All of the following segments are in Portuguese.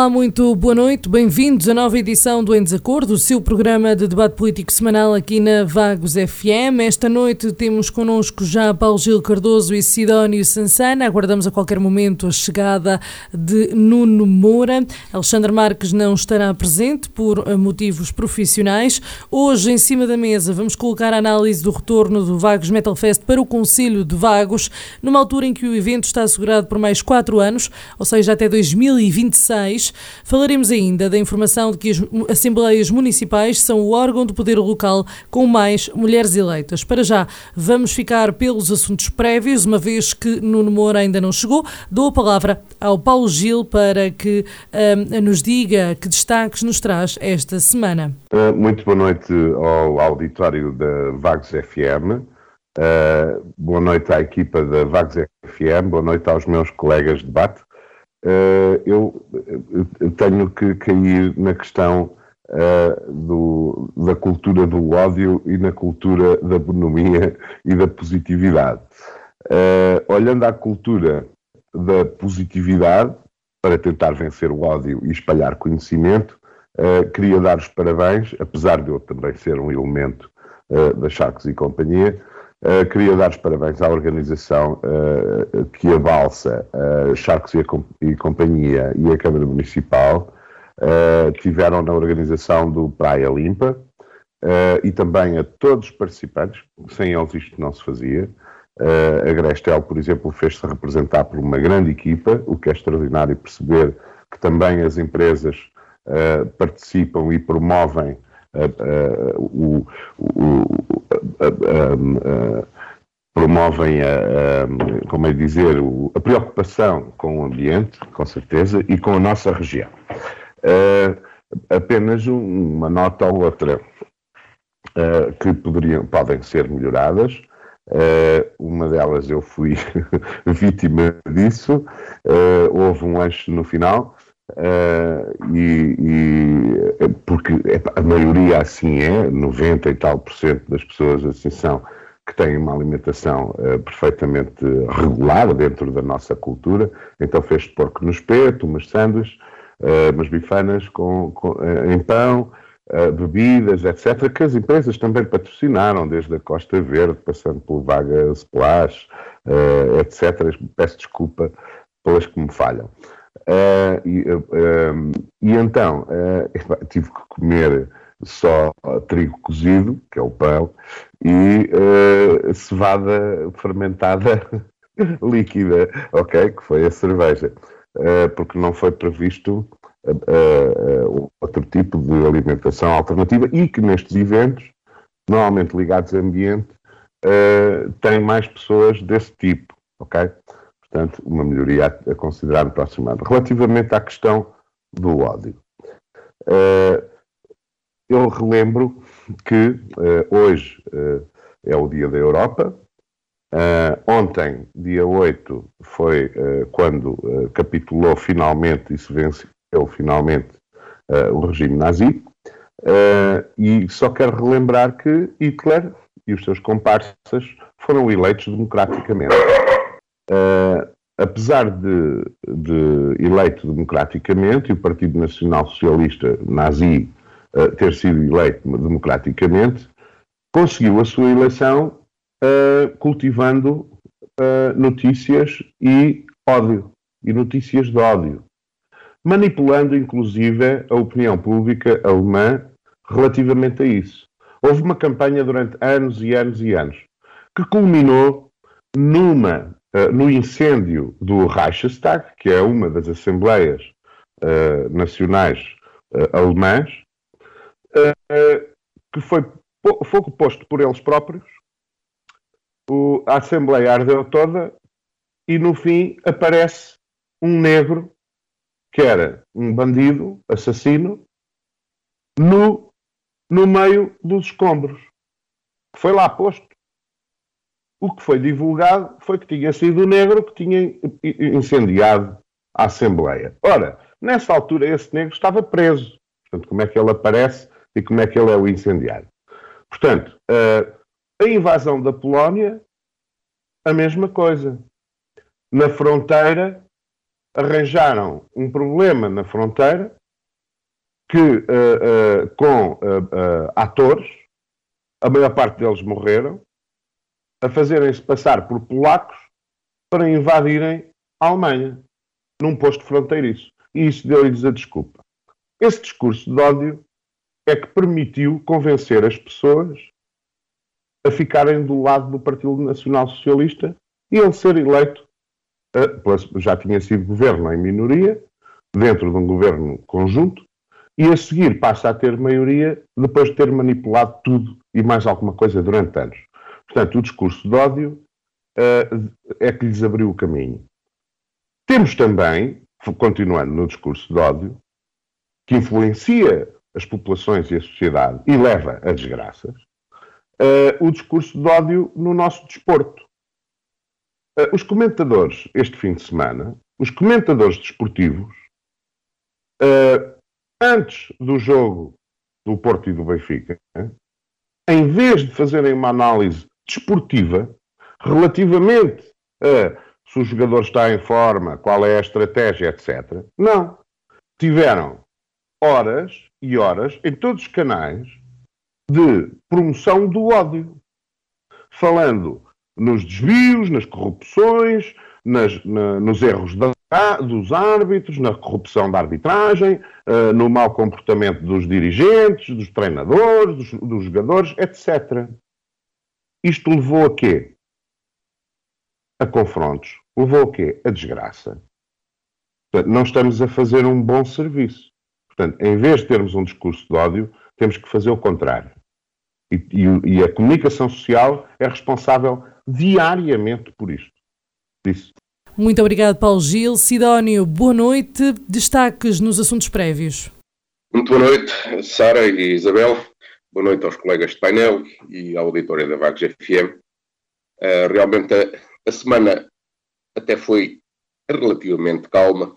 Olá, muito boa noite, bem-vindos à nova edição do Em Desacordo, o seu programa de debate político semanal aqui na Vagos FM. Esta noite temos connosco já Paulo Gil Cardoso e Sidónio Sansana. Aguardamos a qualquer momento a chegada de Nuno Moura. Alexandre Marques não estará presente por motivos profissionais. Hoje, em cima da mesa, vamos colocar a análise do retorno do Vagos Metal Fest para o Conselho de Vagos, numa altura em que o evento está assegurado por mais quatro anos, ou seja, até 2026. Falaremos ainda da informação de que as Assembleias Municipais são o órgão do poder local com mais mulheres eleitas. Para já, vamos ficar pelos assuntos prévios, uma vez que Nuno Moura ainda não chegou. Dou a palavra ao Paulo Gil para que um, nos diga que destaques nos traz esta semana. Uh, muito boa noite ao auditório da Vagos FM. Uh, boa noite à equipa da Vagos FM, boa noite aos meus colegas de debate. Uh, eu, eu, tenho que cair na questão uh, do, da cultura do ódio e na cultura da bonomia e da positividade. Olhando à cultura da positividade, para tentar vencer o ódio e espalhar conhecimento, queria dar os parabéns, apesar de eu também ser um elemento da Charcos e Companhia, Uh, queria dar os parabéns à organização uh, que a Balsa, uh, Charcos e, e, Companhia e a Câmara Municipal uh, tiveram na organização do Praia Limpa e também a todos os participantes, sem eles isto não se fazia. a Grestel, por exemplo, fez-se representar por uma grande equipa, o que é extraordinário perceber que também as empresas participam e promovem o, o, promovem a, a, como é dizer, a preocupação com o ambiente, com certeza, e com a nossa região. Uh, apenas uma nota ou outra uh, que poderiam, podem ser melhoradas. Uh, uma delas eu fui vítima disso. houve um lanche no final Uh, e, e, porque a maioria assim é, 90 e tal por cento das pessoas assim são, que têm uma alimentação uh, perfeitamente regular dentro da nossa cultura, então fez porco no espeto, umas sandes, uh, umas bifanas com, com em pão, bebidas, etc., que as empresas também patrocinaram, desde a Costa Verde, passando pelo Vaga Splash, etc. Peço desculpa pelas que me falham. Uh, e, uh, e, então uh, tive que comer só trigo cozido, que é o pão, e cevada fermentada líquida, ok? Que foi a cerveja, porque não foi previsto outro tipo de alimentação alternativa e que nestes eventos, normalmente ligados a ambiente, tem mais pessoas desse tipo, ok? Portanto, uma melhoria a, a considerar no próximo ano. Relativamente à questão do ódio, uh, eu relembro que uh, hoje uh, é o Dia da Europa. ontem, dia 8, foi quando capitulou finalmente e se venceu finalmente o regime nazi. e só quero relembrar que Hitler e os seus comparsas foram eleitos democraticamente. Uh, apesar de, de, eleito democraticamente, e o Partido Nacional Socialista nazi uh, ter sido eleito democraticamente, conseguiu a sua eleição uh, cultivando notícias e ódio, e notícias de ódio, manipulando inclusive a opinião pública alemã relativamente a isso. Houve uma campanha durante anos e anos e anos, que culminou numa no incêndio do Reichstag, que é uma das assembleias uh, nacionais uh, alemãs, que foi fogo posto por eles próprios, a Assembleia ardeu toda e no fim aparece um negro que era um bandido, assassino, no, no meio dos escombros. Foi lá posto. O que foi divulgado foi que tinha sido o negro que tinha incendiado a Assembleia. Ora, nessa altura esse negro estava preso. Portanto, como é que ele aparece e como é que ele é o incendiário? Portanto, a invasão da Polónia, a mesma coisa. Na fronteira, arranjaram um problema na fronteira que, uh, uh, com atores, a maior parte deles morreram, a fazerem-se passar por polacos para invadirem a Alemanha, num posto fronteiriço. E isso deu-lhes a desculpa. Esse discurso de ódio é que permitiu convencer as pessoas a ficarem do lado do Partido Nacional Socialista e ele ser eleito já tinha sido governo em minoria, dentro de um governo conjunto, e a seguir passa a ter maioria depois de ter manipulado tudo e mais alguma coisa durante anos. Portanto, o discurso de ódio uh, é que lhes abriu o caminho. Temos também, continuando no discurso de ódio, que influencia as populações e a sociedade e leva a desgraças, uh, o discurso de ódio no nosso desporto. Uh, os comentadores, este fim de semana, os comentadores desportivos, antes do jogo do Porto e do Benfica, em vez de fazerem uma análise desportiva relativamente a se o jogador está em forma, qual é a estratégia, etc. Não. Tiveram horas e horas em todos os canais de promoção do ódio, falando nos desvios, nas corrupções, nas, na, nos erros da, dos árbitros, na corrupção da arbitragem, uh, no mau comportamento dos dirigentes, dos treinadores, dos, dos jogadores, etc. Isto levou a quê? A confrontos. Levou a quê? A desgraça. Portanto, não estamos a fazer um bom serviço. Portanto, em vez de termos um discurso de ódio, temos que fazer o contrário. E, e, e a comunicação social é responsável diariamente por isto. Isso. Muito obrigado, Paulo Gil. Sidónio, boa noite. Destaques nos assuntos prévios. Muito boa noite, Sara e Isabel. Boa noite aos colegas de painel e à auditória da Vagos FM. Uh, eh, realmente a, a, semana até foi relativamente calma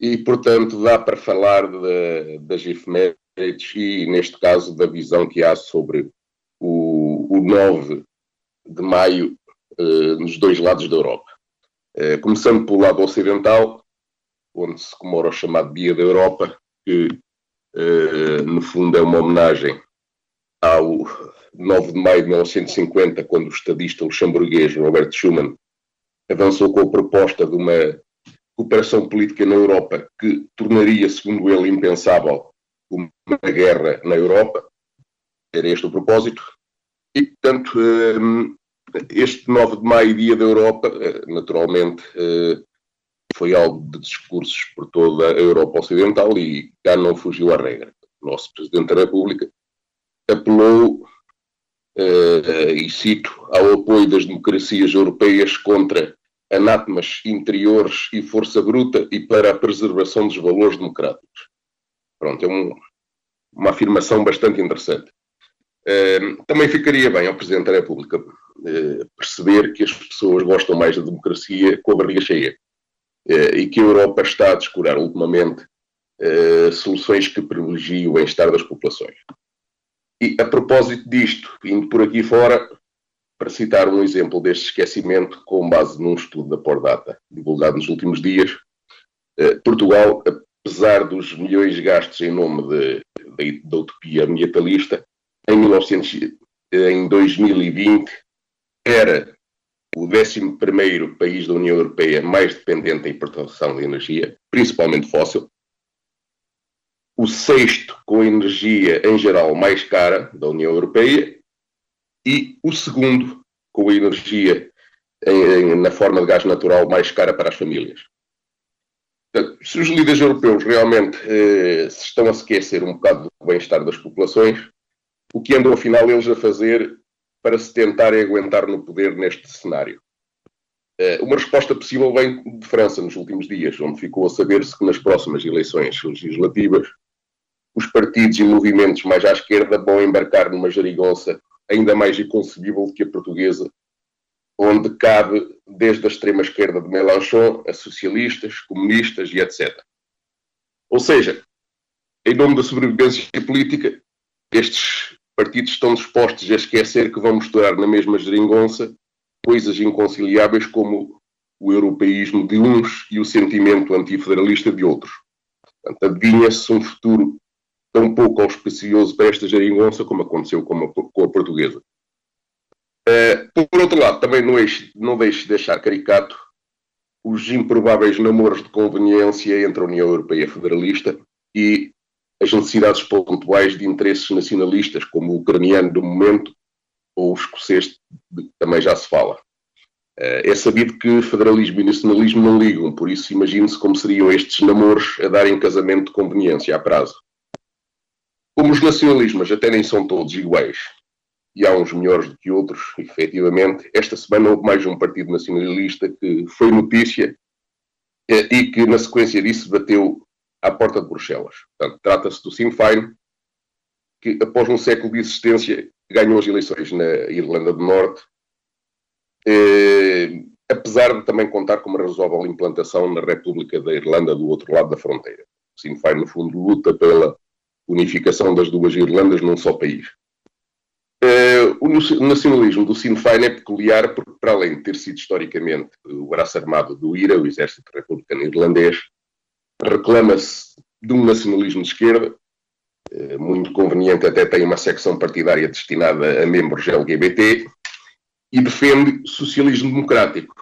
e, portanto, dá para falar de, das efemérides e, neste caso, da visão que há sobre o, o 9 de maio uh, nos dois lados da Europa. Uh, começando pelo lado ocidental, onde se comemora o chamado Dia da Europa, que, no fundo, é uma homenagem ao 9 de maio de 1950, quando o estadista luxemburguês Robert Schuman avançou com a proposta de uma cooperação política na Europa que tornaria, segundo ele, impensável uma guerra na Europa. Era este o propósito. E, portanto, hum, este 9 de maio, Dia da Europa, eh, naturalmente, eh, foi algo de discursos por toda a Europa Ocidental e cá não fugiu à regra. O nosso Presidente da República apelou, eh, e cito, ao apoio das democracias europeias contra anátemas interiores e força bruta e para a preservação dos valores democráticos. Pronto, é um, uma afirmação bastante interessante. Uh, também ficaria bem ao Presidente da República uh, perceber que as pessoas gostam mais da democracia com a barriga cheia uh, e que a Europa está a descurar ultimamente soluções que privilegiem o bem-estar das populações. E a propósito disto, indo por aqui fora, para citar um exemplo deste esquecimento com base num estudo da Pordata, divulgado nos últimos dias, Portugal, apesar dos milhões gastos em nome da utopia ambientalista, em, 1900, em 2020 era o 11 país da União Europeia mais dependente da importação de energia, principalmente fóssil, o sexto com a energia em geral mais cara da União Europeia e o segundo com a energia em, em, na forma de gás natural mais cara para as famílias. Portanto, se os líderes europeus realmente eh, se estão a esquecer um bocado do bem-estar das populações, o que andam afinal eles a fazer para se tentarem aguentar no poder neste cenário? Uh, uma resposta possível vem de França nos últimos dias, onde ficou a saber-se que nas próximas eleições legislativas os partidos e movimentos mais à esquerda vão embarcar numa gerigonça ainda mais inconcebível que a portuguesa, onde cabe desde a extrema esquerda de Mélenchon a socialistas, comunistas e etc. Ou seja, em nome da sobrevivência política, estes partidos estão dispostos a esquecer que vão misturar na mesma geringonça coisas inconciliáveis como o europeísmo de uns e o sentimento antifederalista de outros. Portanto, adivinha-se um futuro tão pouco auspicioso para esta geringonça como aconteceu com a, com a portuguesa. Uh, por outro lado, também não, deixe, não deixe de deixar caricato os improváveis namoros de conveniência entre a União Europeia Federalista e as necessidades pontuais de interesses nacionalistas, como o ucraniano do momento ou o escocês, que também já se fala. Uh, é sabido que federalismo e nacionalismo não ligam, por isso imagine-se como seriam estes namoros a darem casamento de conveniência a prazo. Como os nacionalismos até nem são todos iguais, e há uns melhores do que outros, efetivamente, esta semana houve mais um partido nacionalista que foi notícia eh, e que, na sequência disso, bateu à porta de Bruxelas. Portanto, trata-se do Sinn Féin, que, após um século de existência, ganhou as eleições na Irlanda do Norte, eh, apesar de também contar com uma razoável implantação na República da Irlanda, do outro lado da fronteira. O Sinn Féin, no fundo, luta pela unificação das duas Irlandas num só país. Uh, o nacionalismo do Sinn Féin é peculiar porque, para além de ter sido historicamente o braço armado do IRA, o Exército Republicano Irlandês, reclama-se de um nacionalismo de esquerda, uh, muito conveniente, até tem uma secção partidária destinada a membros LGBT, e defende socialismo democrático.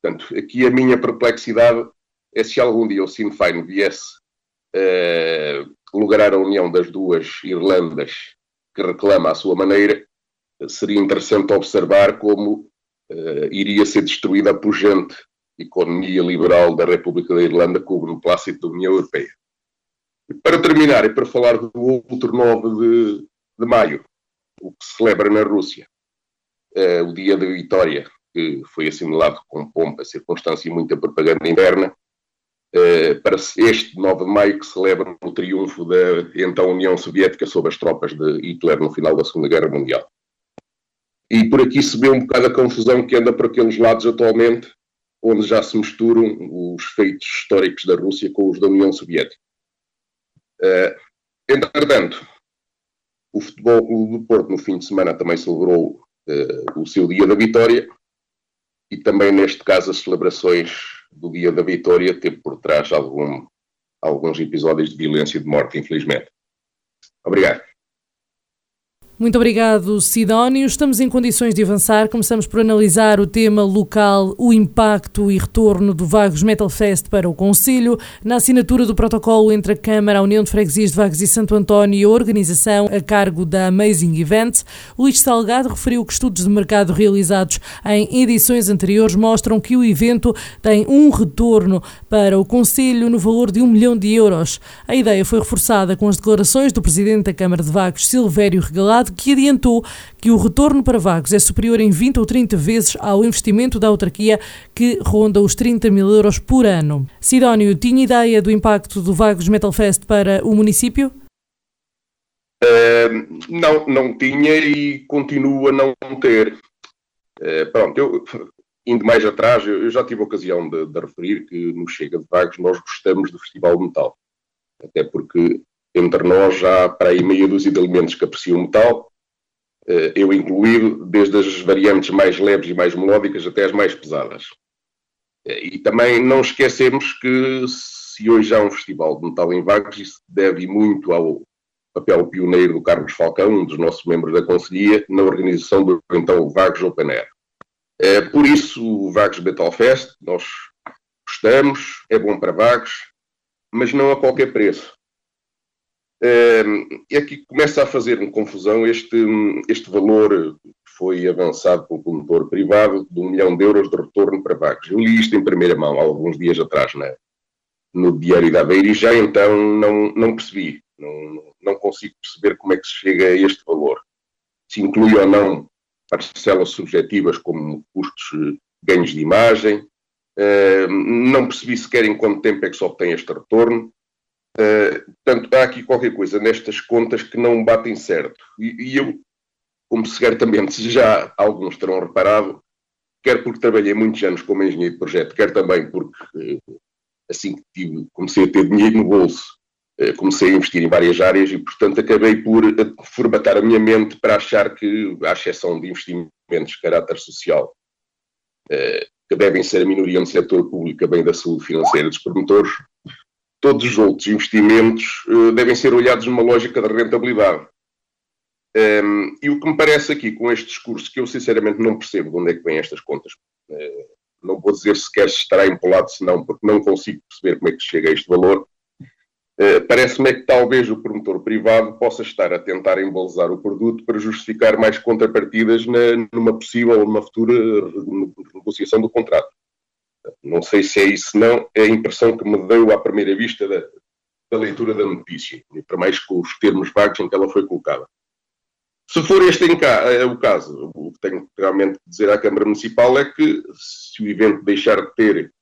Portanto, aqui a minha perplexidade é se algum dia o Sinn Féin viesse uh, lograr a união das duas Irlandas que reclama à sua maneira, seria interessante observar como uh, iria ser destruída a pujante economia liberal da República da Irlanda com o beneplácito da União Europeia. E para terminar, e para falar do outro 9 de, de maio, o que se celebra na Rússia, uh, o dia da vitória, que foi assinalado com pompa, circunstância e muita propaganda interna, para este 9 de maio que celebra o triunfo da então União Soviética sobre as tropas de Hitler no final da Segunda Guerra Mundial. E por aqui se vê um bocado a confusão que anda por aqueles lados atualmente, onde já se misturam os feitos históricos da Rússia com os da União Soviética. Uh, entretanto, o Futebol do Porto no fim de semana também celebrou uh, o seu dia da vitória e também neste caso as celebrações do dia da vitória teve por trás algum, alguns episódios de violência e de morte, infelizmente. Obrigado. Muito obrigado, Sidónio. Estamos em condições de avançar. Começamos por analisar o tema local, o impacto e retorno do Vagos Metal Fest para o Conselho. Na assinatura do protocolo entre a Câmara, a União de Freguesias de Vagos e Santo António e a organização a cargo da Amazing Events, Luís Salgado referiu que estudos de mercado realizados em edições anteriores mostram que o evento tem um retorno para o Conselho no valor de um milhão de euros. A ideia foi reforçada com as declarações do Presidente da Câmara de Vagos, Silvério Regalado, que adiantou que o retorno para Vagos é superior em 20 ou 30 vezes ao investimento da autarquia, que ronda os 30 mil euros por ano. Sidónio, tinha ideia do impacto do Vagos Metal Fest para o município? Uh, não, não tinha e continuo a não ter. Uh, pronto, eu, indo mais atrás, eu já tive a ocasião de, de, referir que no Chega de Vagos nós gostamos do Festival de Metal. Até porque entre nós há para aí meia dúzia de elementos que apreciam metal, eh, eu incluído, desde as variantes mais leves e mais melódicas até as mais pesadas. Eh, e também não esquecemos que se hoje há um festival de metal em Vagos, isso deve muito ao papel pioneiro do Carlos Falcão, um dos nossos membros da Conselhia, na organização do então Vagos Open Air. É, por isso, o Vagos Metal Fest, nós gostamos, é bom para Vagos, mas não a qualquer preço é que começa a fazer uma confusão este, este valor foi avançado pelo promotor privado de um milhão de euros de retorno para vagos. Eu li isto em primeira mão, há alguns dias atrás, né, no Diário da Beira, e já então não, não percebi, não, não consigo perceber como é que se chega a este valor. Se inclui ou não parcelas subjetivas como custos ganhos de imagem. Uh, não percebi sequer em quanto tempo é que se obtém este retorno. Uh, portanto, há aqui qualquer coisa nestas contas que não batem certo. E, e eu, como certamente já alguns terão reparado, quer porque trabalhei muitos anos como engenheiro de projeto, quer também porque assim que tive, comecei a ter dinheiro no bolso, comecei a investir em várias áreas e, portanto, acabei por formatar a minha mente para achar que, à exceção de investimentos de caráter social, que devem ser a minoria no setor público, bem da saúde financeira dos promotores, todos os outros investimentos uh, devem ser olhados numa lógica de rentabilidade. Um, ehm, e o que me parece aqui com este discurso, que eu sinceramente não percebo de onde é que vêm estas contas, uh, não vou dizer sequer se estará empolado, senão, porque não consigo perceber como é que chega a este valor, Uh, Parece-me é que talvez o promotor privado possa estar a tentar embolsar o produto para justificar mais contrapartidas na, numa possível ou numa futura negociação do contrato. Não sei se é isso, não. É a impressão que me deu à primeira vista da, da leitura da notícia, e para mais com os termos vagos em que ela foi colocada. Se for este é o caso, o que tenho realmente de dizer à Câmara Municipal é que, se o evento deixar de ter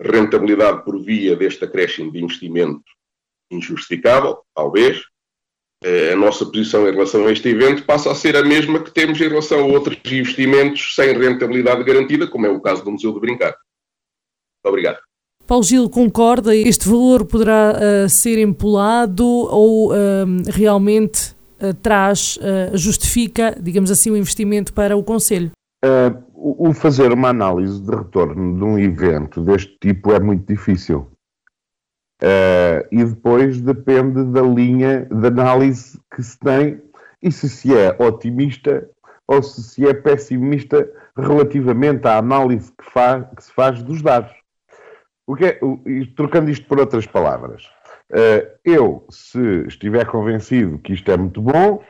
rentabilidade por via deste acréscimo de investimento injustificável, talvez. Eh, a nossa posição em relação a este evento passa a ser a mesma que temos em relação a outros investimentos sem rentabilidade garantida, como é o caso do Museu de Brincar. Obrigado. Paulo Gil concorda? Este valor poderá uh, ser empolado ou uh, realmente uh, traz, justifica, digamos assim, o um investimento para o Conselho? o fazer uma análise de retorno de um evento deste tipo é muito difícil. Uh, e depois depende da linha de análise que se tem e se se é otimista ou se se é pessimista relativamente à análise que, faz, que se faz dos dados. O que é, trocando isto por outras palavras, uh, eu, se estiver convencido que isto é muito bom,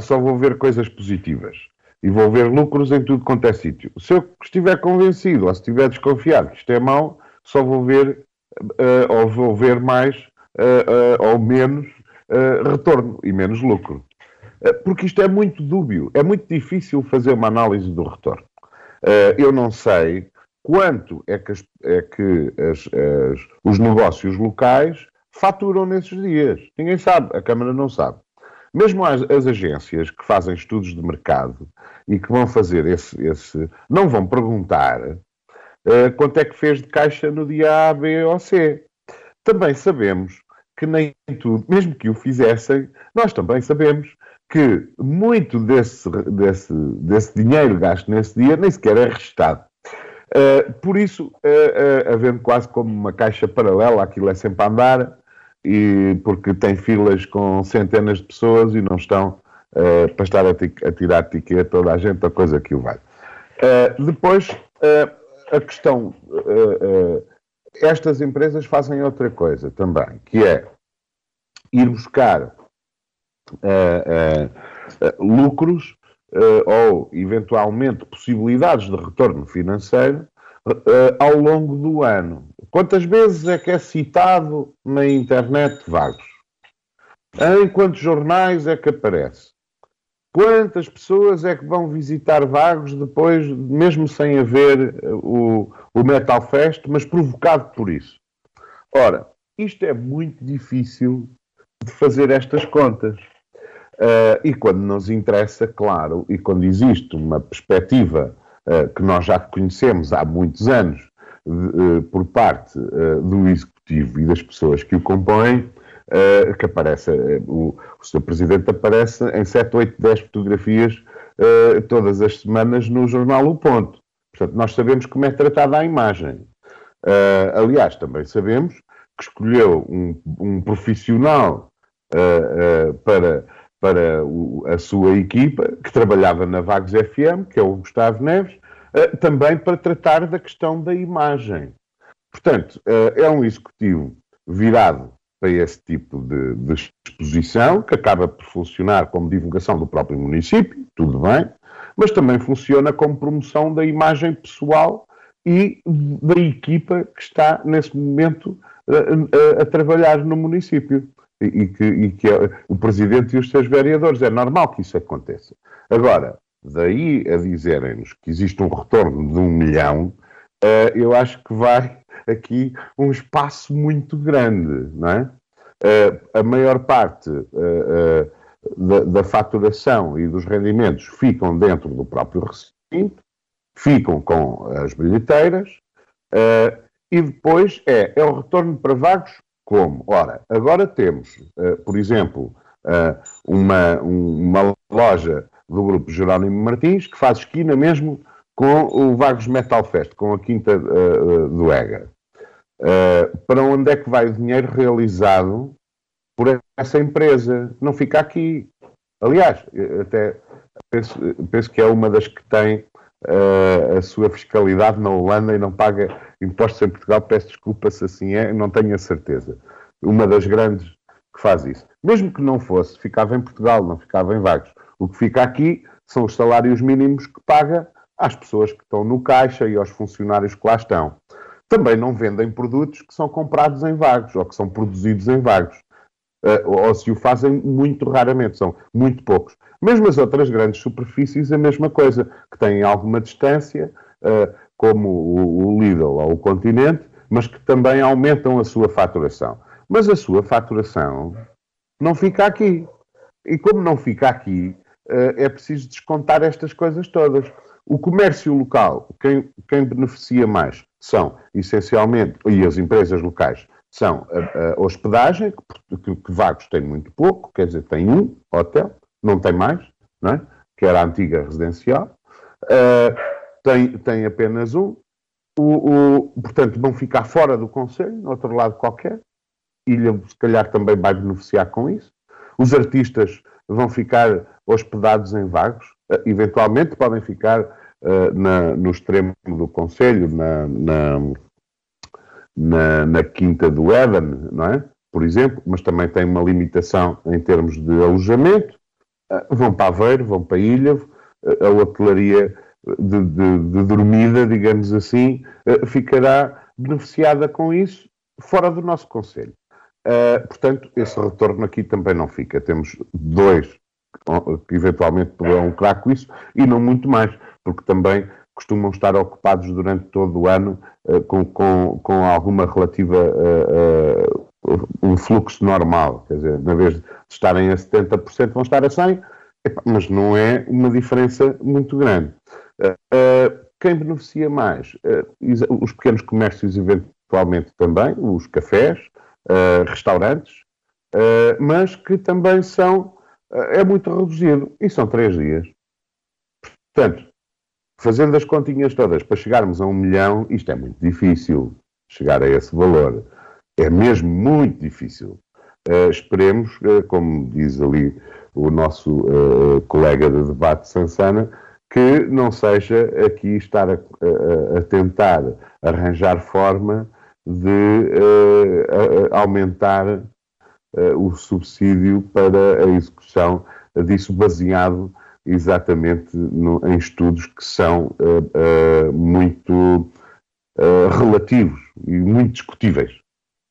só vou ver coisas positivas e vou ver lucros em tudo quanto é sítio. Se eu estiver convencido ou se estiver desconfiado que isto é mau, só vou ver uh, ou vou ver mais uh, ou menos retorno e menos lucro. porque isto é muito dúbio, é muito difícil fazer uma análise do retorno. eu não sei quanto é que, as, é que as, as, os negócios locais faturam nesses dias. Ninguém sabe, a Câmara não sabe. Mesmo as, as, agências que fazem estudos de mercado e que vão fazer esse, esse não vão perguntar uh, quanto é que fez de caixa no dia A, B ou C. Também sabemos que nem tudo, mesmo que o fizessem, nós também sabemos que muito desse, desse, desse dinheiro gasto nesse dia nem sequer é registado. Uh, por isso, uh, uh, havendo quase como uma caixa paralela, aquilo é sempre a andar, e porque tem filas com centenas de pessoas e não estão para estar a, a tirar etiqueta toda a gente, a coisa que o vai. depois, a questão. Estas empresas fazem outra coisa também, que é ir buscar lucros ou, eventualmente, possibilidades de retorno financeiro ao longo do ano. Quantas vezes é que é citado na internet vagos? Em quantos jornais é que aparece? Quantas pessoas é que vão visitar Vagos depois, mesmo sem haver eh, o, o Metal Fest, mas provocado por isso? Ora, isto é muito difícil de fazer estas contas. Uh, e quando nos interessa, claro, e quando existe uma perspectiva uh, que nós já conhecemos há muitos anos uh, por parte do Executivo e das pessoas que o compõem, que aparece, o, o Sr. Presidente aparece em 7, 8, 10 fotografias todas as semanas no jornal O Ponto. Portanto, nós sabemos como é tratada a imagem. aliás, também sabemos que escolheu um, um profissional para, para o, a sua equipa, que trabalhava na Vagos FM, que é o Gustavo Neves, também para tratar da questão da imagem. Portanto, é um executivo virado para esse tipo de, de, exposição, que acaba por funcionar como divulgação do próprio município, tudo bem, mas também funciona como promoção da imagem pessoal e da equipa que está nesse momento a, a, a trabalhar no município. E, que, e que é o presidente e os seus vereadores. É normal que isso aconteça. Agora, Daí a dizerem-nos que existe um retorno de um milhão, uh, eu acho que vai aqui um espaço muito grande, não é? Uh, a maior parte uh, da, da, faturação e dos rendimentos ficam dentro do próprio recinto, ficam com as bilheteiras, e depois é, é o retorno para vagos como? Ora, agora temos, por exemplo, uma, uma loja do grupo Jerónimo Martins, que faz esquina mesmo com o Vagos Metal Fest, com a Quinta uh, do Ega. Uh, para onde é que vai o dinheiro realizado por essa empresa? Não fica aqui. Aliás, até penso, penso que é uma das que tem uh, a sua fiscalidade na Holanda e não paga impostos em Portugal. Peço desculpa se assim é, não tenho a certeza. Uma das grandes que faz isso. Mesmo que não fosse, ficava em Portugal, não ficava em Vagos. O que fica aqui são os salários mínimos que paga às pessoas que estão no caixa e aos funcionários que lá estão. Também não vendem produtos que são comprados em vagos ou que são produzidos em vagos. Uh, ou se o fazem muito raramente, são muito poucos. Mesmo as outras grandes superfícies, a mesma coisa, que têm alguma distância, uh, como o, o Lidl ou o Continente, mas que também aumentam a sua faturação. Mas a sua faturação não fica aqui. E como não fica aqui, uh, é preciso descontar estas coisas todas. O comércio local, quem, quem beneficia mais são, essencialmente, e as empresas locais, são a, a hospedagem, que, que, que, Vagos tem muito pouco, quer dizer, tem um hotel, não tem mais, não é? que era a antiga residencial, uh, tem, tem apenas um, o, o, portanto, vão ficar fora do Conselho, no outro lado qualquer, Ilha se calhar também vai beneficiar com isso. Os artistas vão ficar hospedados em Vagos, uh, eventualmente podem ficar uh, na, no extremo do Conselho, na, na, na, na Quinta do Éden, não é? Por exemplo, mas também tem uma limitação em termos de alojamento. Uh, vão para Aveiro, vão para Ilha, a hotelaria de, de, de, dormida, digamos assim, ficará beneficiada com isso fora do nosso Conselho. Uh, portanto, esse retorno aqui também não fica. Temos dois que eventualmente poderão lucrar com isso e não muito mais, porque também costumam estar ocupados durante todo o ano uh, com, com, com, alguma relativa uh, um fluxo normal. Quer dizer, na vez de estarem a 70%, vão estar a 100%, mas não é uma diferença muito grande. Quem beneficia mais? os pequenos comércios, eventualmente também, os cafés, uh, restaurantes, uh, mas que também são, uh, é muito reduzido, e são três dias. Portanto, fazendo as continhas todas para chegarmos a um milhão, isto é muito difícil, chegar a esse valor. É mesmo muito difícil. esperemos, como diz ali o nosso colega de debate Sansana, que não seja aqui estar a, a, tentar arranjar forma de uh, aumentar uh, o subsídio para a execução disso baseado exatamente no, em estudos que são uh, muito relativos e muito discutíveis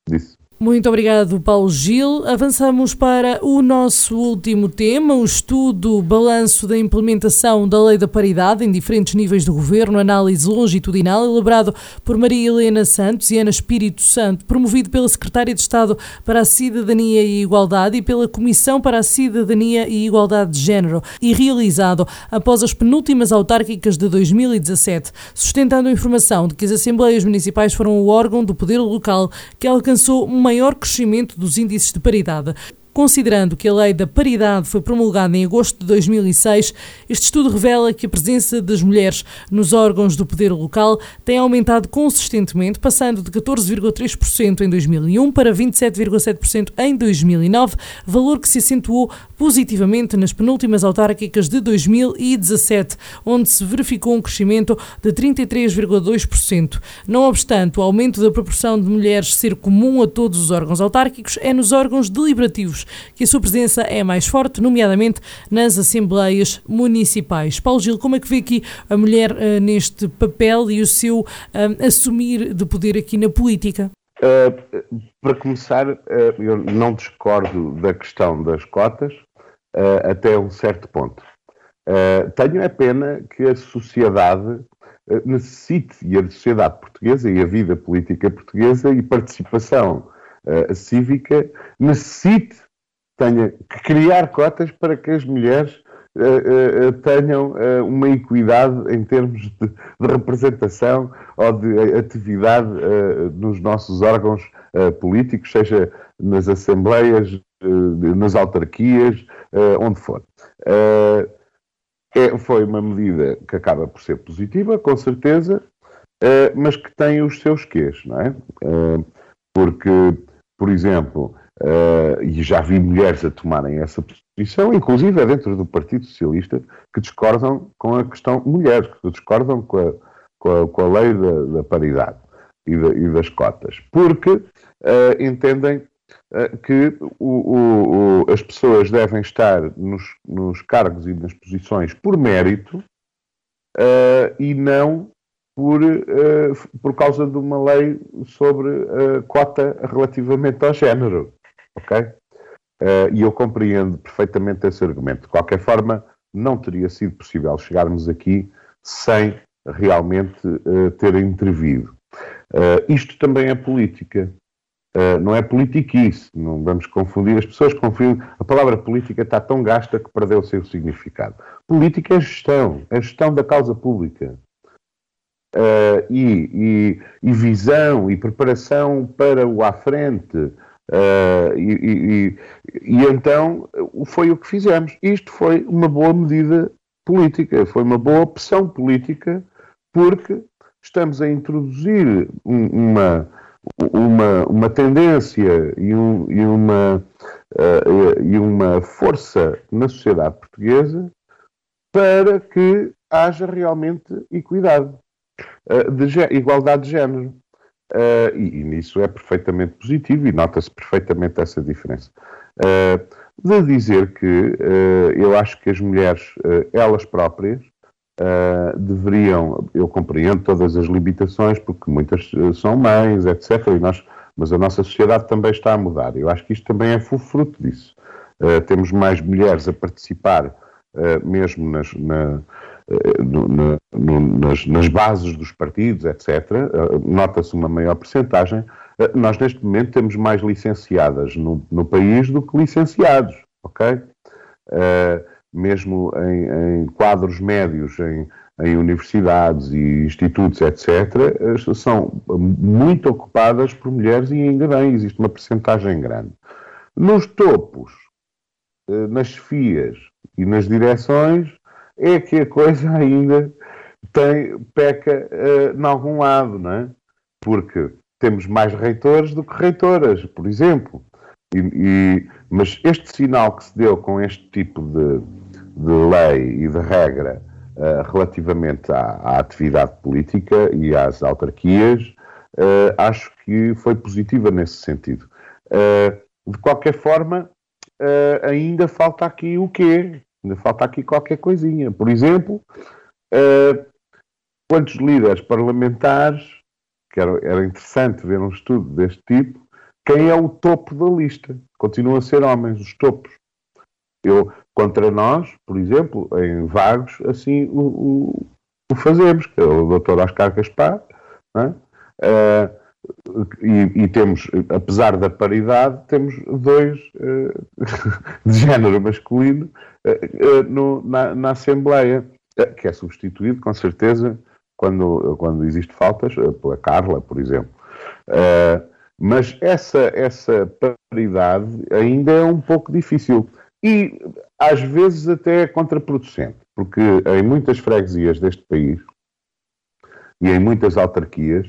disso. Muito obrigado, Paulo Gil. Avançamos para o nosso último tema, o estudo balanço da implementação da Lei da Paridade em diferentes níveis de governo, análise longitudinal, elaborado por Maria Helena Santos e Ana Espírito Santo, promovido pela Secretária de Estado para a Cidadania e Igualdade e pela Comissão para a Cidadania e Igualdade de Género, e realizado após as penúltimas autárquicas de 2017, sustentando a informação de que as Assembleias Municipais foram o órgão do poder local que alcançou uma maior crescimento dos índices de paridade. Considerando que a lei da paridade foi promulgada em agosto de 2006, este estudo revela que a presença das mulheres nos órgãos do poder local tem aumentado consistentemente, passando de 14,3% em 2001 para 27,7% em 2009, valor que se acentuou positivamente nas penúltimas autárquicas de 2017, onde se verificou um crescimento de 33,2%. Não obstante o aumento da proporção de mulheres ser comum a todos os órgãos autárquicos, é nos órgãos deliberativos que a sua presença é mais forte, nomeadamente nas assembleias municipais. Paulo Gil, como é que vê aqui a mulher uh, neste papel e o seu uh, assumir de poder aqui na política? Uh, para começar, eu não discordo da questão das cotas até um certo ponto. Uh, tenho é pena que a sociedade uh, necessite, e a sociedade portuguesa e a vida política portuguesa e participação uh, cívica necessite, tenha que criar cotas para que as mulheres tenham uma equidade em termos de, de, representação ou de atividade nos nossos órgãos políticos, seja nas assembleias, nas autarquias, onde for. É, foi uma medida que acaba por ser positiva, com certeza, mas que tem os seus quês, não é? Porque, por exemplo, e já vi mulheres a tomarem essa posição, inclusive é dentro do Partido Socialista, que discordam com a questão mulheres, que discordam com a, com a, com a lei da, da paridade e, e, das cotas, porque entendem eh, que o, o, o, as pessoas devem estar nos, nos, cargos e nas posições por mérito uh, e não por, uh, por causa de uma lei sobre uh, cota relativamente ao género. Ok? e eu compreendo perfeitamente esse argumento. De qualquer forma, não teria sido possível chegarmos aqui sem realmente ter intervido. isto também é política. Uh, não é politiquice, não vamos confundir, as pessoas confundem, a palavra política está tão gasta que perdeu o seu significado. Política é gestão, é gestão da causa pública. Uh, e, e, e, visão e preparação para o à frente. Uh, e, e, então foi o que fizemos. Isto foi uma boa medida política, foi uma boa opção política, porque estamos a introduzir um, uma uma, uma tendência e, um, e, uma, uh, e uma força na sociedade portuguesa para que haja realmente equidade, uh, de igualdade de género. Uh, e, e, nisso é perfeitamente positivo e nota-se perfeitamente essa diferença. de dizer que eu acho que as mulheres, elas próprias, Uh, deveriam, eu compreendo todas as limitações, porque muitas uh, são mães, etc. Nós, mas a nossa sociedade também está a mudar. Eu acho que isto também é fruto disso. Uh, temos mais mulheres a participar, mesmo nas, na, no, na, no, nas, nas, bases dos partidos, etc. Nota-se uma maior percentagem. nós, neste momento, temos mais licenciadas no, no país do que licenciados, ok? Mesmo em, em quadros médios, em, em, universidades e institutos, etc., são muito ocupadas por mulheres e ainda bem, existe uma percentagem grande. Nos topos, eh, nas chefias e nas direções, é que a coisa ainda tem, peca uh, em algum lado, não é? Porque temos mais reitores do que reitoras, por exemplo. E, e, mas este sinal que se deu com este tipo de, de lei e de regra uh, relativamente à, à, atividade política e às autarquias, uh, acho que foi positiva nesse sentido. Uh, de qualquer forma, ainda falta aqui o quê? Ainda falta aqui qualquer coisinha. Por exemplo, quantos líderes parlamentares, que era, era interessante ver um estudo deste tipo, quem é o topo da lista? Continuam a ser homens, os topos. Eu, contra nós, por exemplo, em Vagos, assim o, o, o fazemos, que é o Dr. Oscar Gaspar, é? uh, e, e, temos, apesar da paridade, temos dois uh, de género masculino uh, no, na, na, Assembleia, que é substituído, com certeza, quando, quando existe faltas, pela Carla, por exemplo. mas essa, essa paridade ainda é um pouco difícil. E às vezes até é contraproducente, porque em muitas freguesias deste país e em muitas autarquias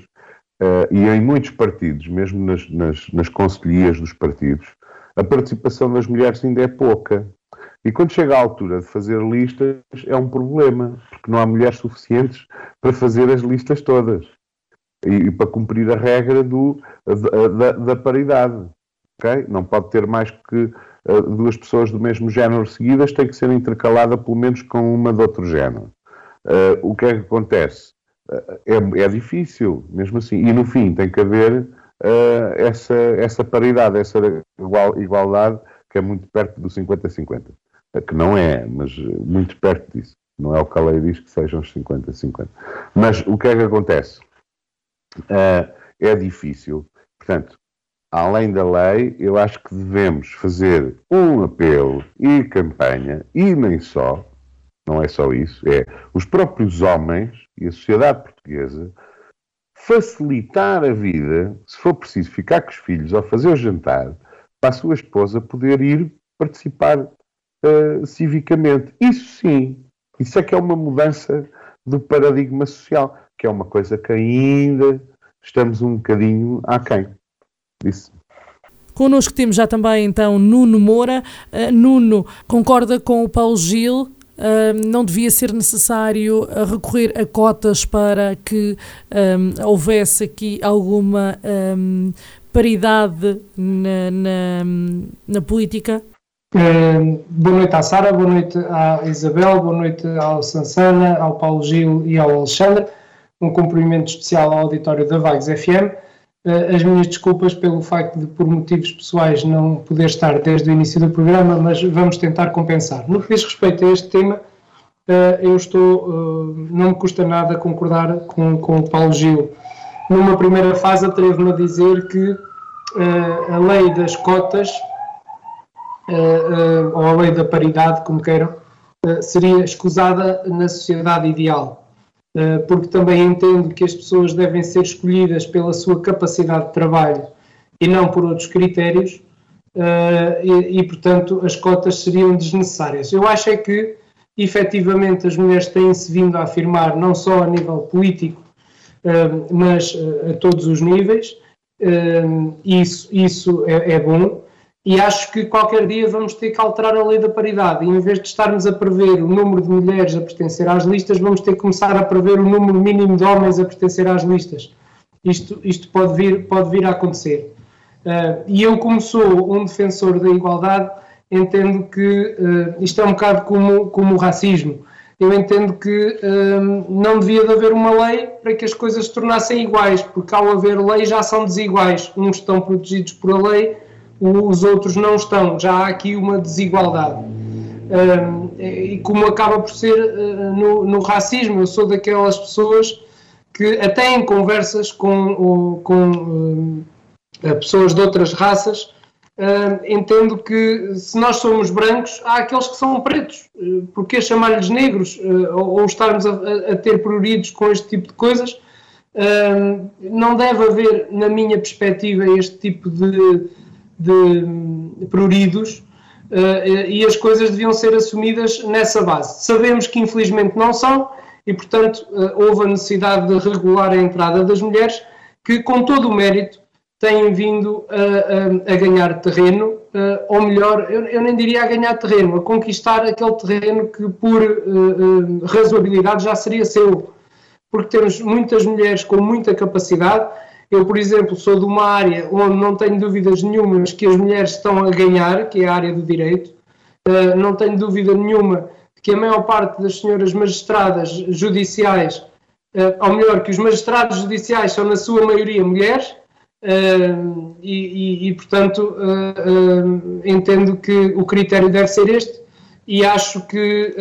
uh, e em muitos partidos, mesmo nas, nas, nas conselhias dos partidos, a participação das mulheres ainda é pouca. E quando chega à altura de fazer listas, é um problema, porque não há mulheres suficientes para fazer as listas todas e, e para cumprir a regra do, da, da, da paridade. Okay? Não pode ter mais que duas pessoas do mesmo género seguidas, tem que ser intercalada pelo menos com uma de outro género. Uh, o que é que acontece? Uh, é, é, difícil, mesmo assim. E no fim tem que haver essa, essa paridade, essa igual, igualdade que é muito perto do 50-50. que não é, mas muito perto disso. Não é o que a lei diz que sejam os 50-50. Mas o que é que acontece? É difícil. Portanto, além da lei, eu acho que devemos fazer um apelo e campanha, e nem só, não é só isso, é os próprios homens e a sociedade portuguesa facilitar a vida, se for preciso ficar com os filhos ou fazer o jantar, para a sua esposa poder ir participar uh, civicamente. Isso sim, isso é que é uma mudança do paradigma social, que é uma coisa que ainda estamos um bocadinho aquém disso. Connosco temos já também então Nuno Moura. Uh, Nuno concorda com o Paulo Gil Uh, não devia ser necessário recorrer a cotas para que um, houvesse aqui alguma um, paridade na, na, na política? Uh, boa noite à Sara, boa noite à Isabel, boa noite ao Sansana, ao Paulo Gil e ao Alexandre. Um cumprimento especial ao auditório da Vagos FM. Uh, as minhas desculpas pelo facto de, por motivos pessoais, não poder estar desde o início do programa, mas vamos tentar compensar. No que diz respeito a este tema, uh, eu estou, uh, não me custa nada concordar com, com o Paulo Gil. Numa primeira fase, atrevo-me a dizer que a lei das cotas, ou a lei da paridade, como queiram, seria escusada na sociedade ideal eh, porque também entendo que as pessoas devem ser escolhidas pela sua capacidade de trabalho e não por outros critérios, eh, e, e portanto as cotas seriam desnecessárias. Eu acho é que efetivamente as mulheres têm-se vindo a afirmar, não só a nível político, eh, mas a todos os níveis, isso, isso é, é bom. E acho que qualquer dia vamos ter que alterar a lei da paridade. E em vez de estarmos a prever o número de mulheres a pertencer às listas, vamos ter que começar a prever o número mínimo de homens a pertencer às listas. Isto, isto pode, vir, pode vir a acontecer. Uh, e eu, como sou um defensor da igualdade, entendo que uh, isto é um bocado como, como o racismo. Eu entendo que uh, não devia de haver uma lei para que as coisas se tornassem iguais, porque ao haver lei já são desiguais. Uns estão protegidos por a lei os outros não estão. Já há aqui uma desigualdade. Um, e como acaba por ser uh, no, no, racismo, eu sou daquelas pessoas que até em conversas com, com uh, pessoas de outras raças uh, entendo que se nós somos brancos, há aqueles que são pretos. Uh, porque chamar-lhes negros ou, ou, estarmos a, a, ter pruridos com este tipo de coisas? não deve haver, na minha perspectiva, este tipo de de pruridos uh, e as coisas deviam ser assumidas nessa base. Sabemos que infelizmente não são e, portanto, uh, houve a necessidade de regular a entrada das mulheres que, com todo o mérito, têm vindo a, a, a ganhar terreno, uh, ou melhor, eu, eu, nem diria a ganhar terreno, a conquistar aquele terreno que, por razoabilidade, já seria seu. Porque temos muitas mulheres com muita capacidade eu, por exemplo, sou de uma área onde não tenho dúvidas nenhumas que as mulheres estão a ganhar, que é a área do direito. Uh, não tenho dúvida nenhuma de que a maior parte das senhoras magistradas judiciais, uh, ou melhor, que os magistrados judiciais são na sua maioria mulheres, uh, e, e, e, portanto, entendo que o critério deve ser este, e acho que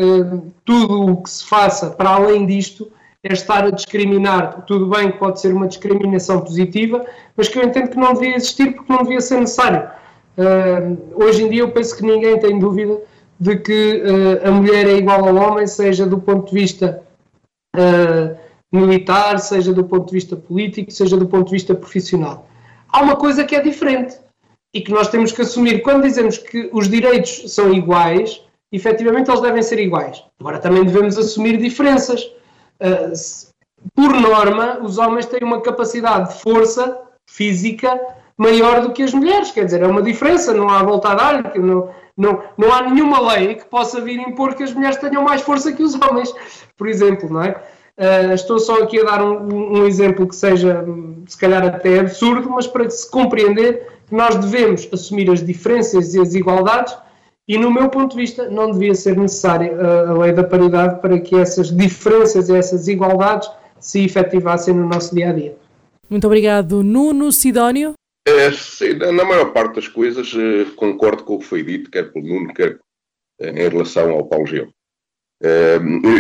tudo o que se faça para além disto é estar a discriminar. Tudo bem que pode ser uma discriminação positiva, mas que eu entendo que não devia existir porque não devia ser necessário. Uh, hoje em dia eu penso que ninguém tem dúvida de que uh, a mulher é igual ao homem, seja do ponto de vista uh, militar, seja do ponto de vista político, seja do ponto de vista profissional. Há uma coisa que é diferente e que nós temos que assumir. Quando dizemos que os direitos são iguais, efetivamente eles devem ser iguais. Agora também devemos assumir diferenças. Ah, por norma, os homens têm uma capacidade de força física maior do que as mulheres, quer dizer, é uma diferença, não há volta a dar, não, não, não há nenhuma lei que possa vir impor que as mulheres tenham mais força que os homens, por exemplo, não é? Uh, estou só aqui a dar um, um, exemplo que seja, se calhar, até absurdo, mas para se compreender que nós devemos assumir as diferenças e as igualdades e, no meu ponto de vista, não devia ser necessária a lei da paridade para que essas diferenças e essas desigualdades se efetivassem no nosso dia a dia. Muito obrigado. Nuno Sidónio? É, sim, na maior parte das coisas eh, concordo com o que foi dito, quer pelo Nuno, quer em relação ao Paulo Gil.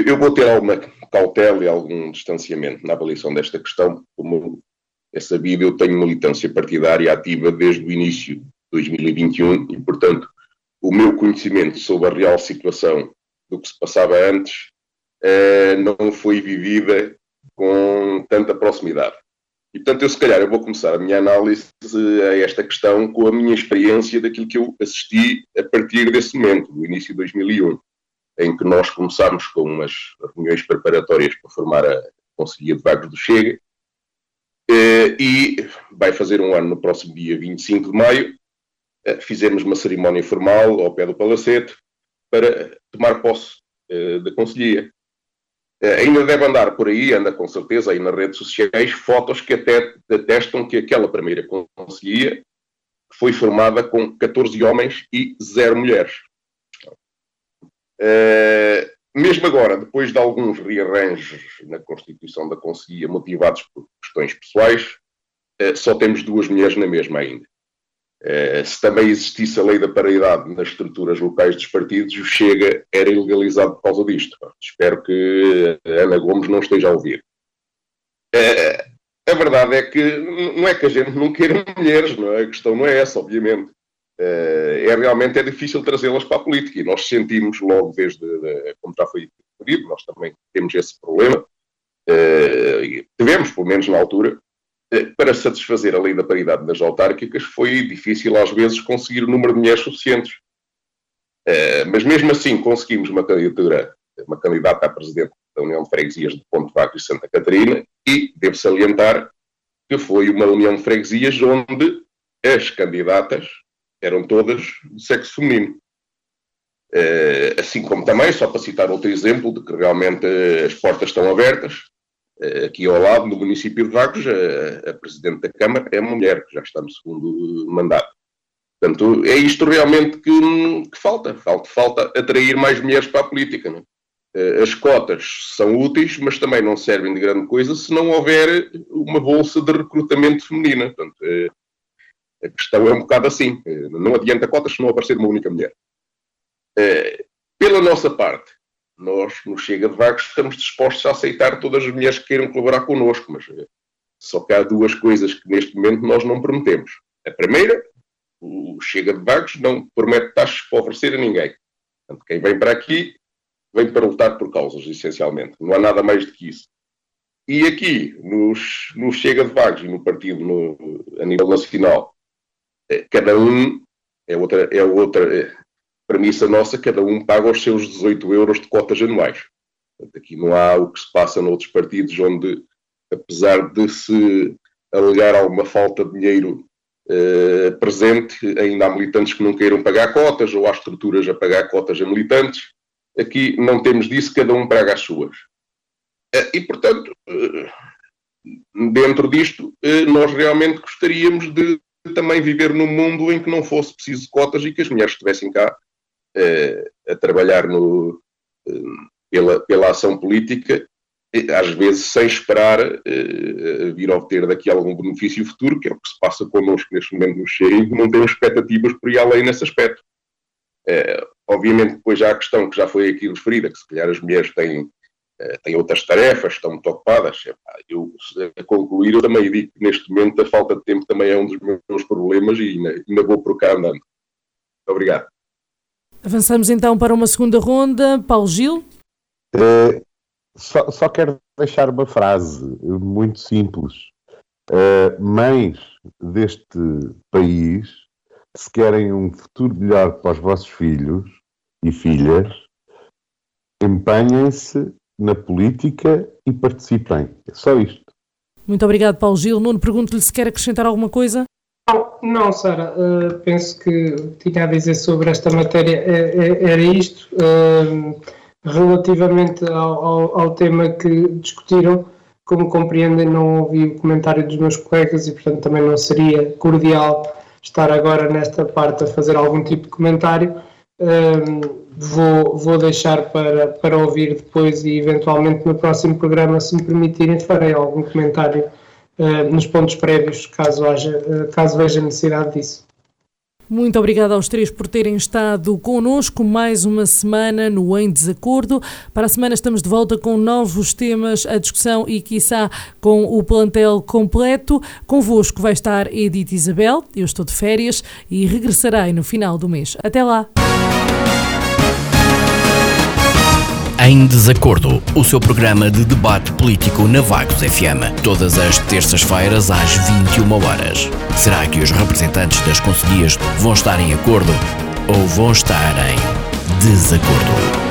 Eu vou ter alguma cautela e algum distanciamento na avaliação desta questão, como é sabido, eu tenho militância partidária ativa desde o início de 2021 e, portanto, o meu conhecimento sobre a real situação do que se passava antes eh, não foi vivida com tanta proximidade. E, portanto, eu se calhar eu vou começar a minha análise a esta questão com a minha experiência daquilo que eu assisti a partir desse momento, do início de 2001, em que nós começámos com umas reuniões preparatórias para formar a Conselhia de Vagos do Chega, eh, e vai fazer um ano no próximo dia 25 de maio. Eh, fizemos uma cerimónia formal ao pé do Palacete para tomar posse eh, da Conselhia. Ainda deve andar por aí, anda com certeza aí nas redes sociais, fotos que até atestam que aquela primeira Conselhia foi formada com 14 homens e zero mulheres. Mesmo agora, depois de alguns rearranjos na Constituição da Conselhia motivados por questões pessoais, eh, só temos duas mulheres na mesma ainda. Eh, se também existisse a lei da paridade nas estruturas locais dos partidos, o Chega era ilegalizado por causa disto. Espero que Ana Gomes não esteja a ouvir. Eh, a verdade é que não é que a gente não queira mulheres, não é? a questão não é essa, obviamente. Eh, é realmente é difícil trazê-las para a política e nós sentimos logo desde, como já foi referido, nós também temos esse problema, tivemos, pelo menos na altura, para satisfazer a lei da paridade das autárquicas foi difícil às vezes conseguir o número de mulheres suficientes. Mas mesmo assim conseguimos uma candidatura, uma candidata a presidente da União de Freguesias de Ponte Vaco e Santa Catarina e devo salientar que foi uma União de Freguesias onde as candidatas eram todas de sexo feminino. Uh, assim como também, só para citar outro exemplo, de que realmente as portas estão abertas, aqui ao lado, no município de Vagos, a Presidente da Câmara é uma mulher, que já está no segundo mandato. Portanto, é isto realmente que, que falta. falta. Falta atrair mais mulheres para a política. As cotas são úteis, mas também não servem de grande coisa se não houver uma bolsa de recrutamento feminina. Portanto, a questão é um bocado assim. Eh, não adianta cotas se não aparecer uma única mulher. Eh, pela nossa parte, nós, no Chega de Vagos, estamos dispostos a aceitar todas as mulheres que queiram colaborar connosco, mas eh, só que há duas coisas que neste momento nós não prometemos. A primeira, o Chega de Vagos não promete taxas para oferecer a ninguém. Portanto, quem vem para aqui, vem para lutar por causas, essencialmente. Não há nada mais do que isso. E aqui, nos, no Chega de Vagos e no partido no, a nível nacional, é, cada um, é outra, é outra é, premissa nossa, cada um paga os seus 18 euros de cotas anuais. Portanto, aqui não há o que se passa noutros partidos onde, apesar de se alegar alguma falta de dinheiro eh, presente, ainda há militantes que não queiram pagar cotas ou há estruturas a pagar cotas a militantes. Aqui não temos disso, cada um paga as suas. Eh, e, portanto, eh, dentro disto, nós realmente gostaríamos de também viver num mundo em que não fosse preciso cotas e que as mulheres estivessem cá eh, a trabalhar no, eh, pela, pela ação política, às vezes sem esperar eh, vir a obter daqui algum benefício futuro, que é o que se passa connosco neste momento no que não temos expectativas por ir além nesse aspecto. obviamente, depois há a questão que já foi aqui referida, que se calhar as mulheres têm eh, têm outras tarefas, estão muito ocupadas. Eu, a concluir, eu também digo que neste momento a falta de tempo também é um dos meus problemas e ainda, ainda vou por cá andando. Muito obrigado. Avançamos então para uma segunda ronda. Paulo Gil? Uh, só, só, quero deixar uma frase muito simples. Uh, mães deste país, se querem um futuro melhor para os vossos filhos e filhas, empenhem-se na política e participem. É só isto. Muito obrigado, Paulo Gil. Nuno, pergunto-lhe se quer acrescentar alguma coisa. Não, não Sara. Uh, penso que tinha a dizer sobre esta matéria é, é, era isto. Uh, relativamente ao, ao, ao, tema que discutiram, como compreendem, não ouvi o comentário dos meus colegas e, portanto, também não seria cordial estar agora nesta parte a fazer algum tipo de comentário. Uh, vou, vou deixar para, para ouvir depois e eventualmente no próximo programa, se me permitirem, farei algum comentário nos pontos prévios, caso, haja, uh, caso veja necessidade disso. Muito obrigada aos três por terem estado connosco mais uma semana no Em Desacordo. Para a semana estamos de volta com novos temas à discussão e, quiçá, com o plantel completo. Convosco vai estar Edith Isabel, eu estou de férias e regressarei no final do mês. Até lá! Em Desacordo, o seu programa de debate político na Vagos FM, todas as terças-feiras às 21 horas. Será que os representantes das conselhias vão estar em acordo ou vão estar em desacordo?